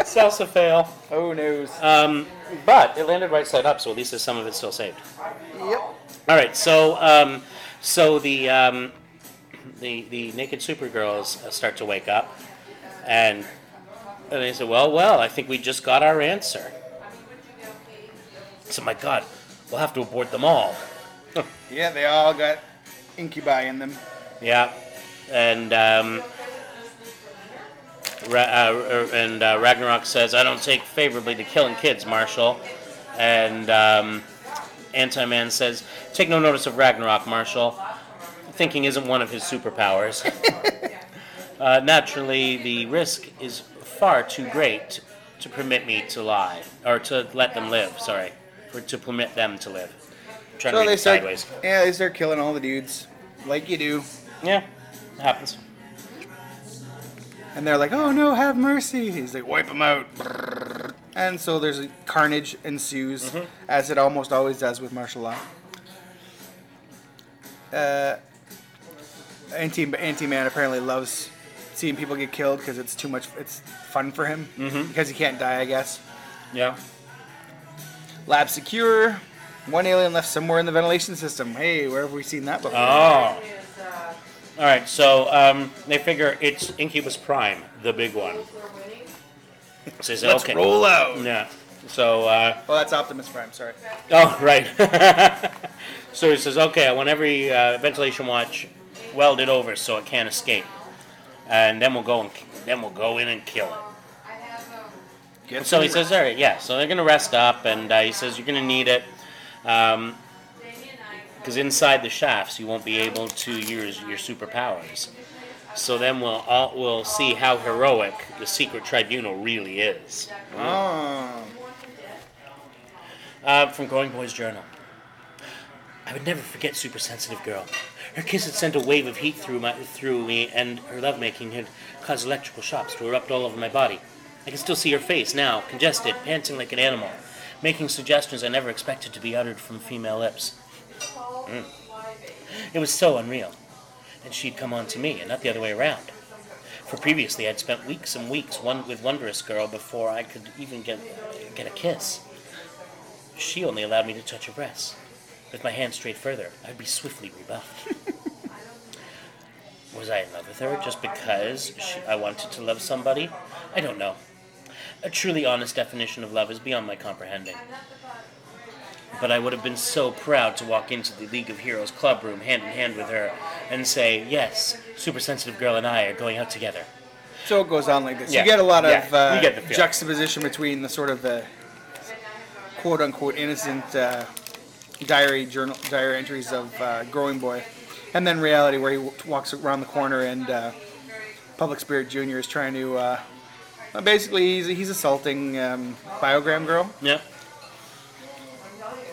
salsa fail. Oh no. Um, but it landed right side up, so at least there's some of it still saved. yep. All right, so um, so the um, the the naked Supergirls uh, start to wake up, and and they say, "Well, well, I think we just got our answer." So, my God, we'll have to abort them all. Yeah, they all got incubi in them. Yeah, and um, Ra- uh, and uh, Ragnarok says, "I don't take favorably to killing kids, Marshal." And um, Anti-Man says, "Take no notice of Ragnarok, Marshal. Thinking isn't one of his superpowers. uh, naturally, the risk is far too great to permit me to lie, or to let them live. Sorry, to permit them to live." I'm trying to So read they it start. sideways. Yeah, they start killing all the dudes, like you do. Yeah, it happens. And they're like, "Oh no, have mercy!" He's like, "Wipe them out." And so there's a carnage ensues, as it almost always does with Marshal Law. Uh, Anti Anti Man apparently loves seeing people get killed because it's too much. It's fun for him because he can't die, I guess. Yeah. Lab secure. One alien left somewhere in the ventilation system. Hey, where have we seen that before? Oh. All right, so um, they figure it's Incubus Prime, the big one. So they say, Let's okay. roll out. Yeah. So, uh, Oh, that's Optimus Prime. Sorry. oh, right. so he says, okay, I want every uh, ventilation watch welded over so it can't escape, and then we'll go and then we'll go in and kill it. Get So he says, all right, yeah. So they're gonna rest up, and uh, he says you're gonna need it, because inside the shafts you won't be able to use your superpowers. So then we'll all, we'll see how heroic the secret tribunal really is. Oh. Uh, from Growing Boys Journal. I would never forget Super Sensitive Girl. Her kiss had sent a wave of heat through my through me, and her lovemaking had caused electrical shocks to erupt all over my body. I can still see her face now, congested, panting like an animal, making suggestions I never expected to be uttered from female lips. Mm. It was so unreal. And she'd come on to me, and not the other way around. For previously, I'd spent weeks and weeks one, with Wondrous Girl before I could even get get a kiss. She only allowed me to touch her breasts. With my hand straight further, I'd be swiftly rebuffed. Was I in love with her just because she, I wanted to love somebody? I don't know. A truly honest definition of love is beyond my comprehending. But I would have been so proud to walk into the League of Heroes club room hand in hand with her and say, Yes, Super Sensitive Girl and I are going out together. So it goes on like this. Yeah. You get a lot Yeah, of uh, get the juxtaposition between the sort of the quote unquote innocent uh, diary journal diary entries of uh, Growing Boy, and then reality where he w- walks around the corner and uh, Public Spirit Junior is trying to. Uh, well, basically, he's, he's assaulting um, Biogram Girl, Yeah.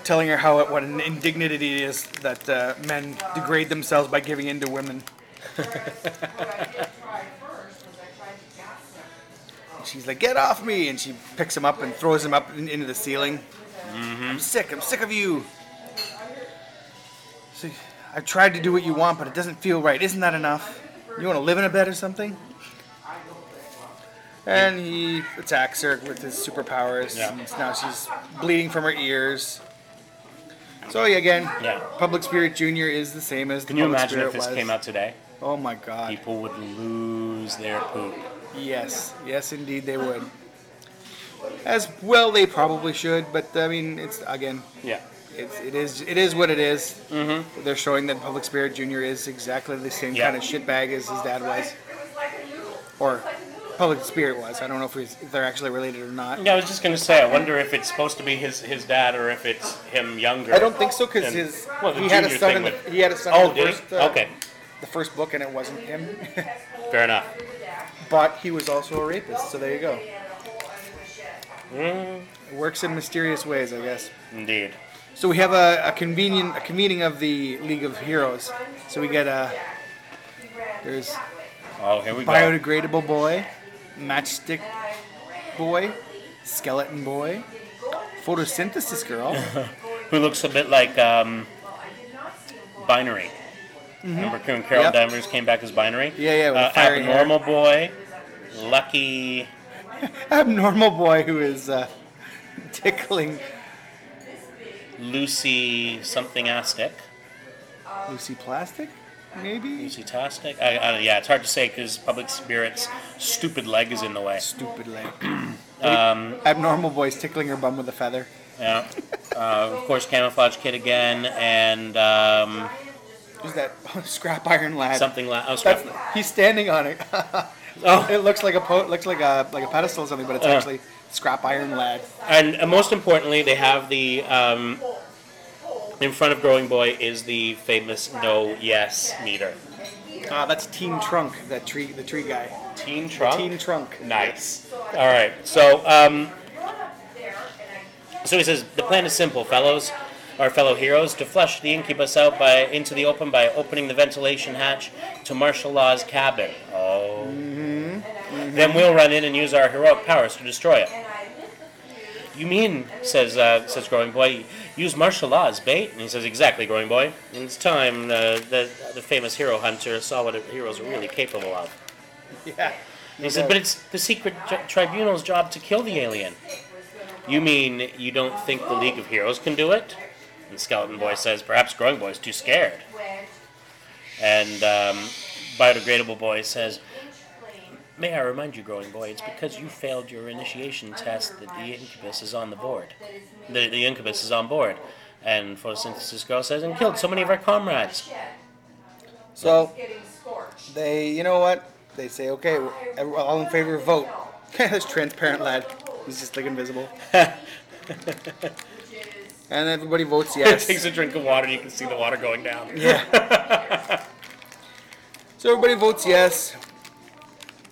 telling her how what an indignity it is that uh, men degrade themselves by giving in to women. She's like, "Get off me!" And she picks him up and throws him up in, into the ceiling. I'm sick. I'm sick of you. See, I've tried to do what you want, but it doesn't feel right. Isn't that enough? You want to live in a bed or something? And he attacks her with his superpowers. Yeah. And now she's bleeding from her ears. So yeah, again, Yeah. Public Spirit Junior is the same as the Can you imagine Spirit if this was. came out today? Oh my God! People would lose their poop. Yes, yes, indeed they would. As well, they probably should, but I mean, it's again, Yeah. it's it is it is what it is. Mm-hmm. They're showing that Public Spirit Junior is exactly the same Yeah. kind of shitbag as his dad was, or Public Spirit was. I don't know if, if they're actually related or not. Yeah, I was just gonna say. I wonder if it's supposed to be his his dad or if it's him younger. I don't think so because And- his well, the he had a junior son thing in the with- he had a son Oh, in the did first uh, Okay, the first book and it wasn't him, fair enough. but he was also a rapist. So there you go. Mm, It works in mysterious ways, I guess. indeed. So we have a, a convenient a convening of the League of Heroes. So we get a there's Oh, here we go. biodegradable boy, matchstick boy, skeleton boy, photosynthesis girl. Who looks a bit like um, Binary. Remember when Carol Yep. Danvers came back as Binary? Yeah, yeah, Uh, fiery hair. abnormal boy, Lucky. abnormal boy who is uh, tickling Lucy something astic. Lucy Plastic, maybe Tastic? I, I, yeah, it's hard to say because Public Spirit's stupid leg is in the way. stupid leg. Um, Abnormal voice tickling her bum with a feather. yeah. Uh, of course, Camouflage Kid again, and um, Who's that scrap iron lad? something. La- oh, That's, scrap- he's standing on it. oh, it looks like a po- looks like a like a pedestal or something, but it's Uh. actually scrap iron lad. and uh, most importantly, they have the um, in front of Growing Boy is the famous no yes meter. Ah, that's Teen Trunk, that tree, the tree guy. Teen Trunk. Teen Trunk. Nice. All right. So, um, so he says the plan is simple, fellows, our fellow heroes, to flush the incubus out by into the open by opening the ventilation hatch to Marshal Law's cabin. Oh. Mm-hmm. Then we'll run in and use our heroic powers to destroy it. You mean, says uh, says Growing Boy, use Marshal Law as bait? And he says, exactly, Growing Boy. In its time, uh, the the famous hero hunter saw what heroes are really capable of. Yeah. And he said, but it's the secret tri- tribunal's job to kill the alien. You mean you don't think the League of Heroes can do it? And Skeleton Boy says, perhaps Growing Boy's too scared. And um, Biodegradable Boy says, May I remind you, Growing Boy, it's because you failed your initiation test that the incubus is on the board. The, the incubus is on board. And Photosynthesis Girl says, and killed so many of our comrades. So they, you know what? They say, okay, all in favor of vote. this transparent lad. He's just like invisible. and everybody votes yes. Takes a drink of water, and you can see the water going down. Yeah. so everybody votes yes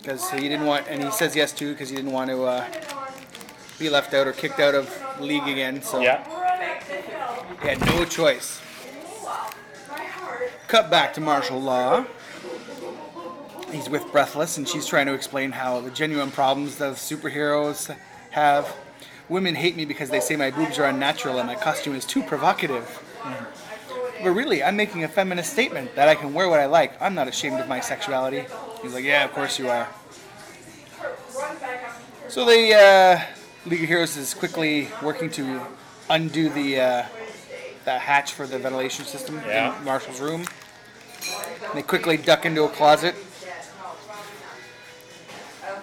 because he didn't want, and he says yes too because he didn't want to uh, be left out or kicked out of league again. So Yeah. He had no choice. Cut back to Marshal Law. He's with Breathless, and she's trying to explain how the genuine problems that superheroes have. Women hate me because they say my boobs are unnatural and my costume is too provocative. But really, I'm making a feminist statement that I can wear what I like. I'm not ashamed of my sexuality. He's like, yeah, of course you are. So the uh, League of Heroes is quickly working to undo the uh, the hatch for the ventilation system Yeah. in Marshal's room. They quickly duck into a closet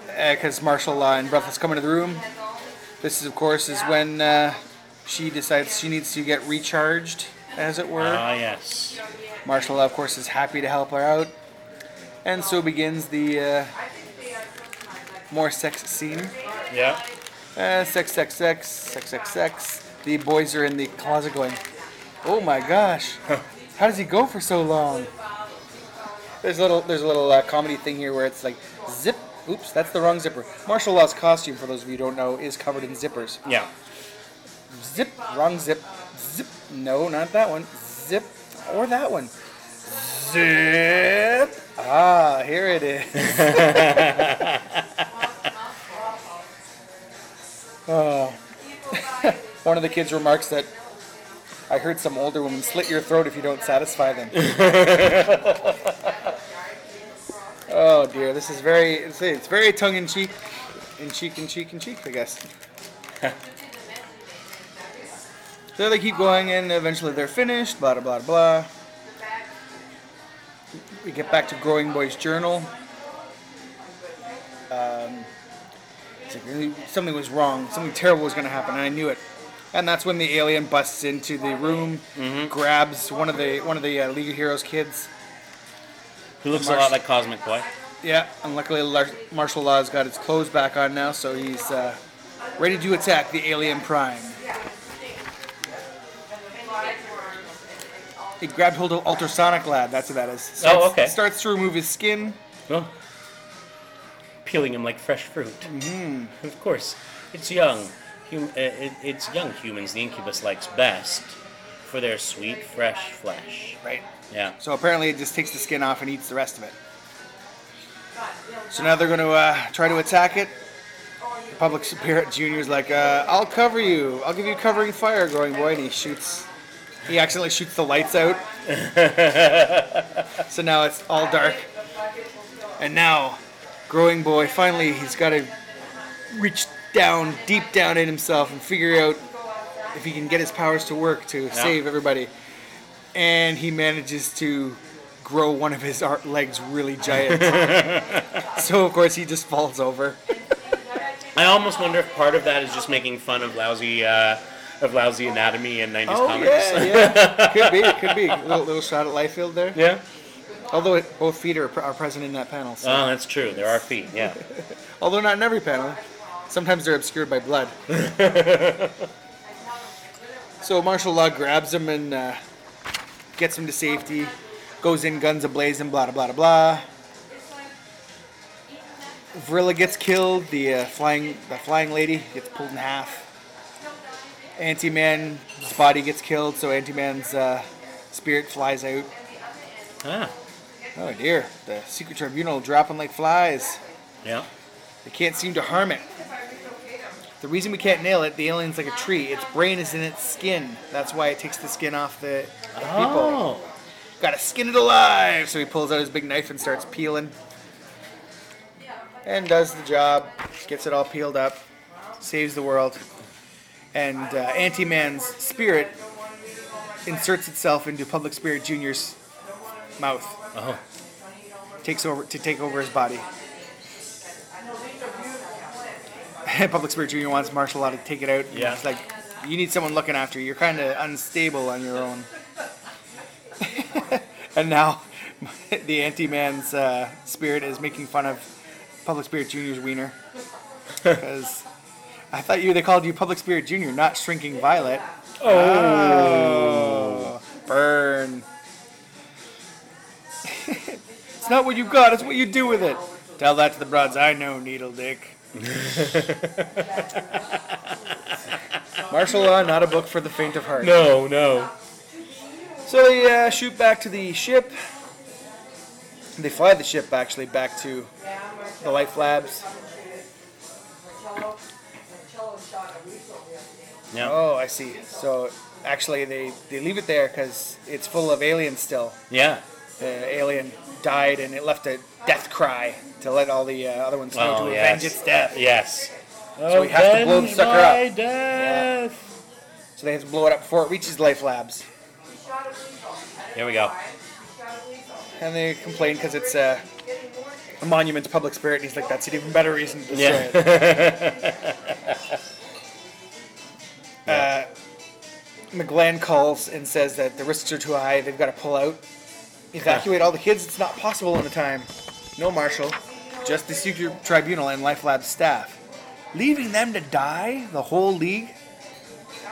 because Marshal uh, and Breathless come into the room. This is, of course, is when uh, she decides she needs to get recharged, as it were. Ah, yes. Marshal, law of course, is happy to help her out. And so begins the uh, more sex scene. Yeah. Uh, sex, sex, sex, sex, sex, sex. The boys are in the closet going, oh my gosh, how does he go for so long? There's a little, there's a little uh, comedy thing here where it's like, zip, oops, that's the wrong zipper. Marshal Law's costume, for those of you who don't know, is covered in zippers. Yeah. Zip, wrong zip, no, not that one, zip, or that one. Zip. Ah, here it is. oh. One of the kids remarks that I heard some older woman slit your throat if you don't satisfy them. oh dear, this is very it's, it's very tongue in cheek, in cheek, and cheek, and cheek, I guess. So they keep going, and eventually they're finished. Blah blah blah blah. We get back to Growing Boy's journal. Um, it's like really, something was wrong. Something terrible was going to happen, and I knew it. And that's when the alien busts into the room, grabs one of the one of the uh, League of Heroes kids. Who looks a lot like Cosmic Boy. Yeah, and luckily Lar- Marshal Law's got his clothes back on now, so he's uh, ready to attack the alien prime. He grabbed hold of ultrasonic lad. That's what that is. Starts, Oh, okay. Starts to remove his skin. Oh. Peeling him like fresh fruit. Mm-hmm. Of course. It's young. Hum- uh, it, it's young humans the incubus likes best for their sweet, fresh flesh. Right. Yeah. So apparently it just takes the skin off and eats the rest of it. So now they're going to uh, try to attack it. The Public Spirit Junior's like, uh, I'll cover you. I'll give you covering fire, growing boy. And he shoots. He accidentally shoots the lights out. so now it's all dark. And now, growing boy, finally, he's got to reach down, deep down in himself and figure out if he can get his powers to work to save everybody and he manages to grow one of his legs really giant. so of course he just falls over. I almost wonder if part of that is just making fun of lousy, uh, of lousy anatomy in 90s Oh comics. yeah, yeah. Could be, could be. Little, little shot at Liefeld there. yeah. Although it, both feet are, are present in that panel. So. Oh, that's true. There are feet. Yeah. Although not in every panel. Sometimes they're obscured by blood. so Marshal Law grabs him and uh, gets him to safety. Goes in guns ablazing, blah blah blah blah. Vrilla gets killed. The uh, flying the flying lady gets pulled in half. Anti Man's body gets killed, so Anti Man's uh, spirit flies out. Ah. Oh dear, the secret tribunal dropping like flies. Yeah. They can't seem to harm it. The reason we can't nail it, the alien's like a tree. Its brain is in its skin. That's why it takes the skin off the, the people. Oh. Gotta skin it alive! So he pulls out his big knife and starts peeling. And does the job. Gets it all peeled up. Saves the world. And uh, Anti Man's spirit inserts itself into Public Spirit Jr.'s mouth. Oh. Takes over to take over his body. Public Spirit Jr. wants Marshal Law to take it out. Yeah. It's like, you need someone looking after you. You're kind of unstable on your own. and now, the anti-man's uh, spirit is making fun of Public Spirit Jr.'s wiener. Because I thought you they called you Public Spirit Jr., not Shrinking Violet. Oh. Burn. it's not what you've got, it's what you do with it. Tell that to the broads I know, Needle Dick. Marshal Law, not a book for the faint of heart. No, no. So they uh, shoot back to the ship. They fly the ship actually back to the Life Labs. Yeah. Oh, I see. So actually, they, they leave it there because it's full of aliens still. Yeah. The alien died and it left a death cry to let all the uh, other ones know Oh, to yes. avenge its death. Yes. So we have to blow the sucker up. Death. So they have to blow it up before it reaches Life Labs. Here we go. And they complain because it's uh, a monument to public spirit. And he's like, that's an even better reason to destroy Yeah. it. Uh, McGlenn calls and says that the risks are too high. They've got to pull out. Evacuate all the kids. It's not possible in the time. No marshal. Just the secret tribunal and Life Lab staff. Leaving them to die, the whole league?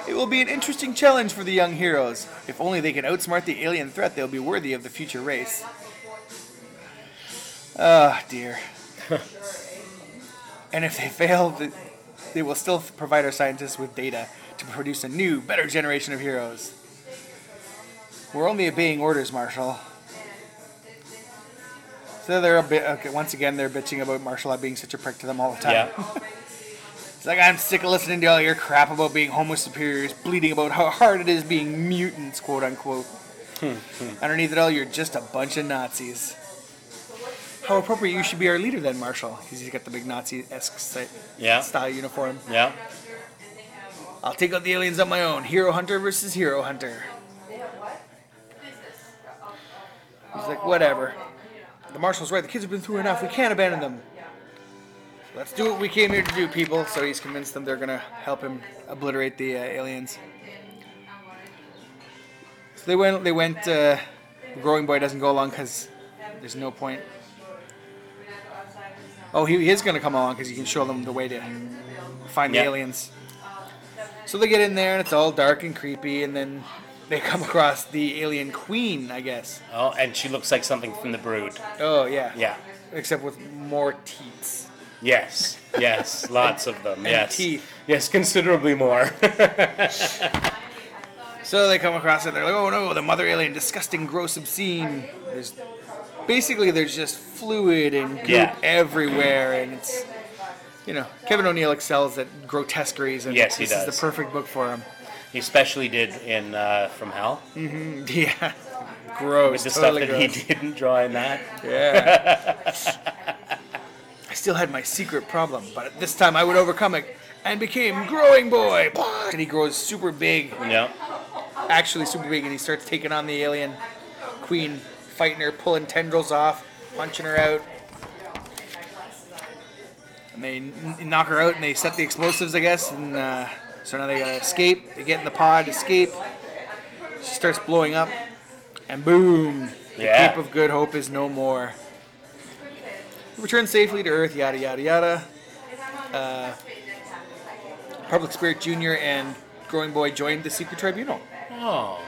It will be an interesting challenge for the young heroes. If only they can outsmart the alien threat, they'll be worthy of the future race. Ah, dear. and if they fail, they will still provide our scientists with data to produce a new, better generation of heroes. We're only obeying orders, Marshal. So they're a bit. Okay, once again, they're bitching about Marshal being such a prick to them all the time. Yeah. It's like I'm sick of listening to all your crap about being homo superiors, bleating about how hard it is being mutants, quote unquote. Hmm, hmm. Underneath it all, you're just a bunch of Nazis. How appropriate you should be our leader then, Marshal, because he's got the big Nazi-esque style uniform. Yeah. I'll take out the aliens on my own. Hero hunter versus hero hunter. He's like, whatever. The marshal's right. The kids have been through enough. We can't abandon them. Let's do what we came here to do, people. So he's convinced them they're gonna help him obliterate the uh, aliens. So they went. They went. Uh, the growing boy doesn't go along because there's no point. Oh, he is gonna come along because he can show them the way to find the aliens. So they get in there and it's all dark and creepy, and then they come across the alien queen, I guess. Oh, and she looks like something from the Brood. Oh yeah. Yeah. Except with more teats. Yes. Yes. Lots of them. And yes. teeth. Yes, considerably more. So they come across it. They're like, "Oh no, the mother alien, disgusting, gross, obscene." There's basically there's just fluid and goop Yeah. everywhere, and it's you know Kevin O'Neill excels at grotesqueries, and Yes, he this is the perfect book for him. he especially did in uh, From Hell Mm-hmm. Yeah, gross. with the totally stuff that gross. he didn't draw in that. Yeah. I still had my secret problem, but this time I would overcome it and became growing boy. And he grows super big, Yeah. actually super big, and he starts taking on the alien queen, fighting her, pulling tendrils off, punching her out. And they n- knock her out and they set the explosives, I guess. And uh, so now they gotta escape. They get in the pod, escape. She starts blowing up, and boom! The Yeah. Cape of Good Hope is no more. Return safely to Earth, yada yada yada. Uh, Public Spirit Jr. and Growing Boy joined the Secret Tribunal. Oh.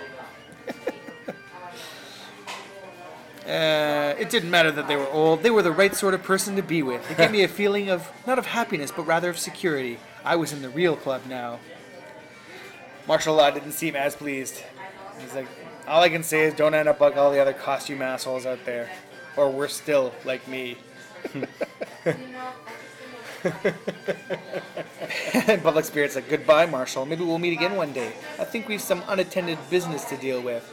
Uh, it didn't matter that they were old. They were the right sort of person to be with. It gave me a feeling of, not of happiness, but rather of security. I was in the real club now. Marshal Law didn't seem as pleased. He's like, all I can say is don't end up like all the other costume assholes out there. Or worse still, like me. and Public Spirit's like, goodbye, Marshal. Maybe we'll meet again one day. I think we've some unattended business to deal with.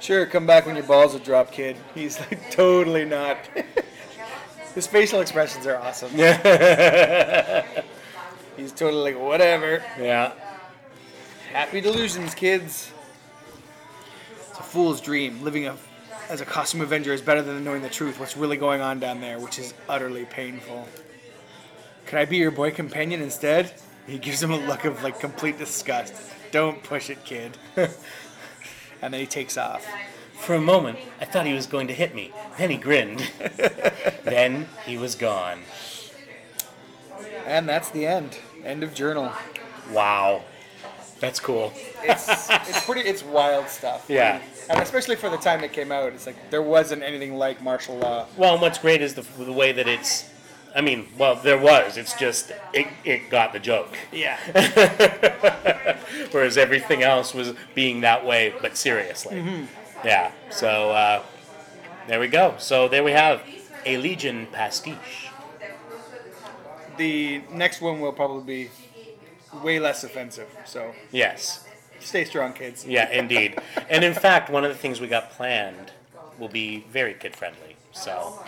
Sure, come back when your balls are dropped, kid. He's like, totally not. His facial expressions are awesome. Yeah. He's totally like, whatever. Yeah. Happy delusions, kids. It's a fool's dream. Living a, as a costume avenger is better than knowing the truth, what's really going on down there, which is utterly painful. Can I be your boy companion instead? He gives him a look of like complete disgust. Don't push it, kid. And then he takes off. For a moment, I thought he was going to hit me. Then he grinned. then he was gone. And that's the end. End of journal. Wow. That's cool. It's it's pretty it's wild stuff. Yeah. And especially for the time it came out, it's like there wasn't anything like Marshal Law. Well, and what's great is the, the way that it's I mean, well, there was. It's just it, it got the joke. Yeah. Whereas everything else was being that way, but seriously. Yeah. So uh, there we go. So there we have a Legion pastiche. the next one will probably be way less offensive. So Yes. stay strong, kids. Yeah, indeed. and in fact, one of the things we got planned will be very kid friendly. So.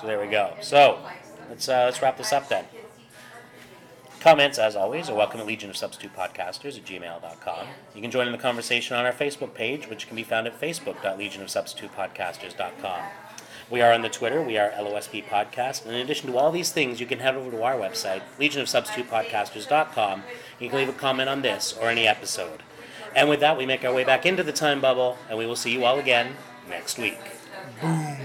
So there we go. So let's uh, let's wrap this up then. Comments, as always, are welcome at Legion of Substitute Podcasters at gmail.com. You can join in the conversation on our Facebook page, which can be found at facebook.legionofsubstitutepodcasters.com. We are on the Twitter, we are LOSP Podcast. And in addition to all these things, you can head over to our website, legionofsubstitutepodcasters.com. You can leave a comment on this or any episode. And with that, we make our way back into the time bubble, and we will see you all again next week. Boom.